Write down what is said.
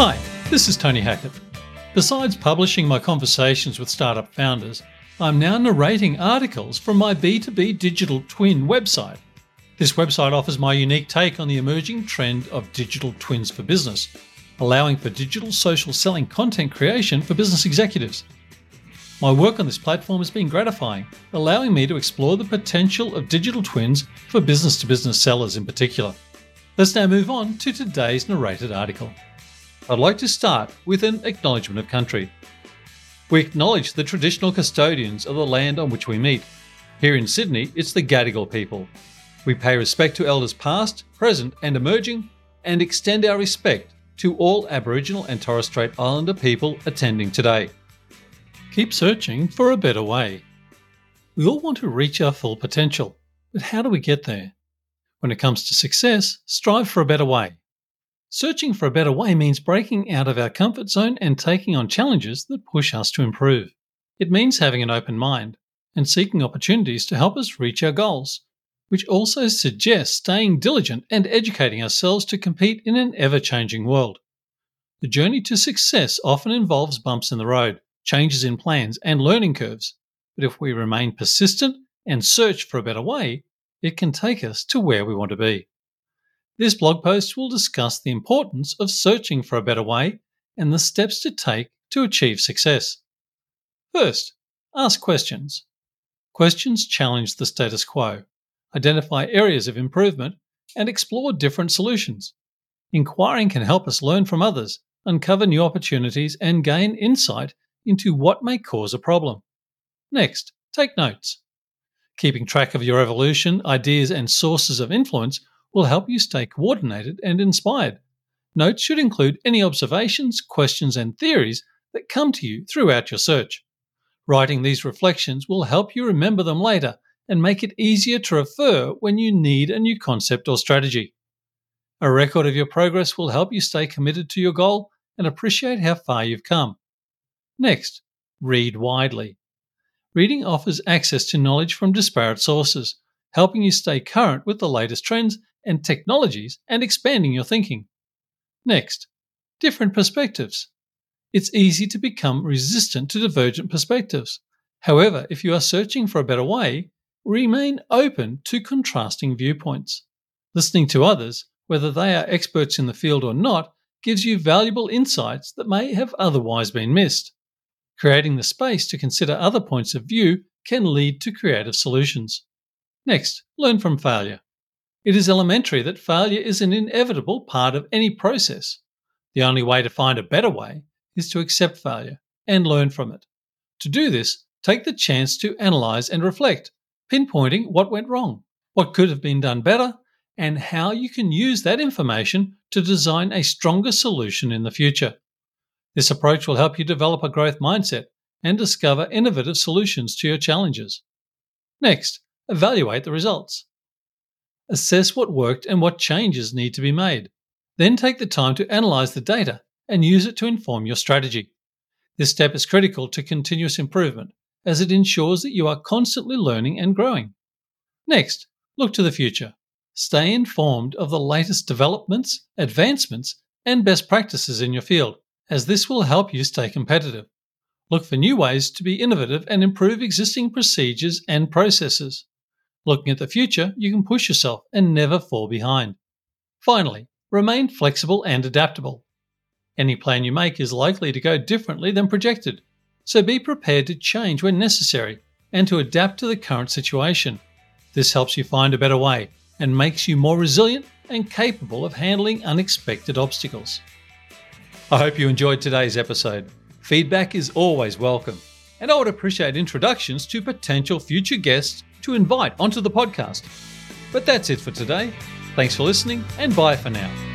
Hi, this is Tony Hackett. Besides publishing my conversations with startup founders, I'm now narrating articles from my B2B digital twin website. This website offers my unique take on the emerging trend of digital twins for business, allowing for digital social selling content creation for business executives. My work on this platform has been gratifying, allowing me to explore the potential of digital twins for business to business sellers in particular. Let's now move on to today's narrated article. I'd like to start with an acknowledgement of country. We acknowledge the traditional custodians of the land on which we meet. Here in Sydney, it's the Gadigal people. We pay respect to elders past, present, and emerging, and extend our respect to all Aboriginal and Torres Strait Islander people attending today. Keep searching for a better way. We all want to reach our full potential, but how do we get there? When it comes to success, strive for a better way. Searching for a better way means breaking out of our comfort zone and taking on challenges that push us to improve. It means having an open mind and seeking opportunities to help us reach our goals, which also suggests staying diligent and educating ourselves to compete in an ever changing world. The journey to success often involves bumps in the road, changes in plans, and learning curves. But if we remain persistent and search for a better way, it can take us to where we want to be. This blog post will discuss the importance of searching for a better way and the steps to take to achieve success. First, ask questions. Questions challenge the status quo, identify areas of improvement, and explore different solutions. Inquiring can help us learn from others, uncover new opportunities, and gain insight into what may cause a problem. Next, take notes. Keeping track of your evolution, ideas, and sources of influence will help you stay coordinated and inspired. Notes should include any observations, questions, and theories that come to you throughout your search. Writing these reflections will help you remember them later and make it easier to refer when you need a new concept or strategy. A record of your progress will help you stay committed to your goal and appreciate how far you've come. Next, read widely. Reading offers access to knowledge from disparate sources, helping you stay current with the latest trends and technologies and expanding your thinking. Next, different perspectives. It's easy to become resistant to divergent perspectives. However, if you are searching for a better way, remain open to contrasting viewpoints. Listening to others, whether they are experts in the field or not, gives you valuable insights that may have otherwise been missed. Creating the space to consider other points of view can lead to creative solutions. Next, learn from failure. It is elementary that failure is an inevitable part of any process. The only way to find a better way is to accept failure and learn from it. To do this, take the chance to analyze and reflect, pinpointing what went wrong, what could have been done better, and how you can use that information to design a stronger solution in the future. This approach will help you develop a growth mindset and discover innovative solutions to your challenges. Next, evaluate the results. Assess what worked and what changes need to be made. Then take the time to analyze the data and use it to inform your strategy. This step is critical to continuous improvement as it ensures that you are constantly learning and growing. Next, look to the future. Stay informed of the latest developments, advancements, and best practices in your field as this will help you stay competitive. Look for new ways to be innovative and improve existing procedures and processes. Looking at the future, you can push yourself and never fall behind. Finally, remain flexible and adaptable. Any plan you make is likely to go differently than projected, so be prepared to change when necessary and to adapt to the current situation. This helps you find a better way and makes you more resilient and capable of handling unexpected obstacles. I hope you enjoyed today's episode. Feedback is always welcome, and I would appreciate introductions to potential future guests to invite onto the podcast. But that's it for today. Thanks for listening, and bye for now.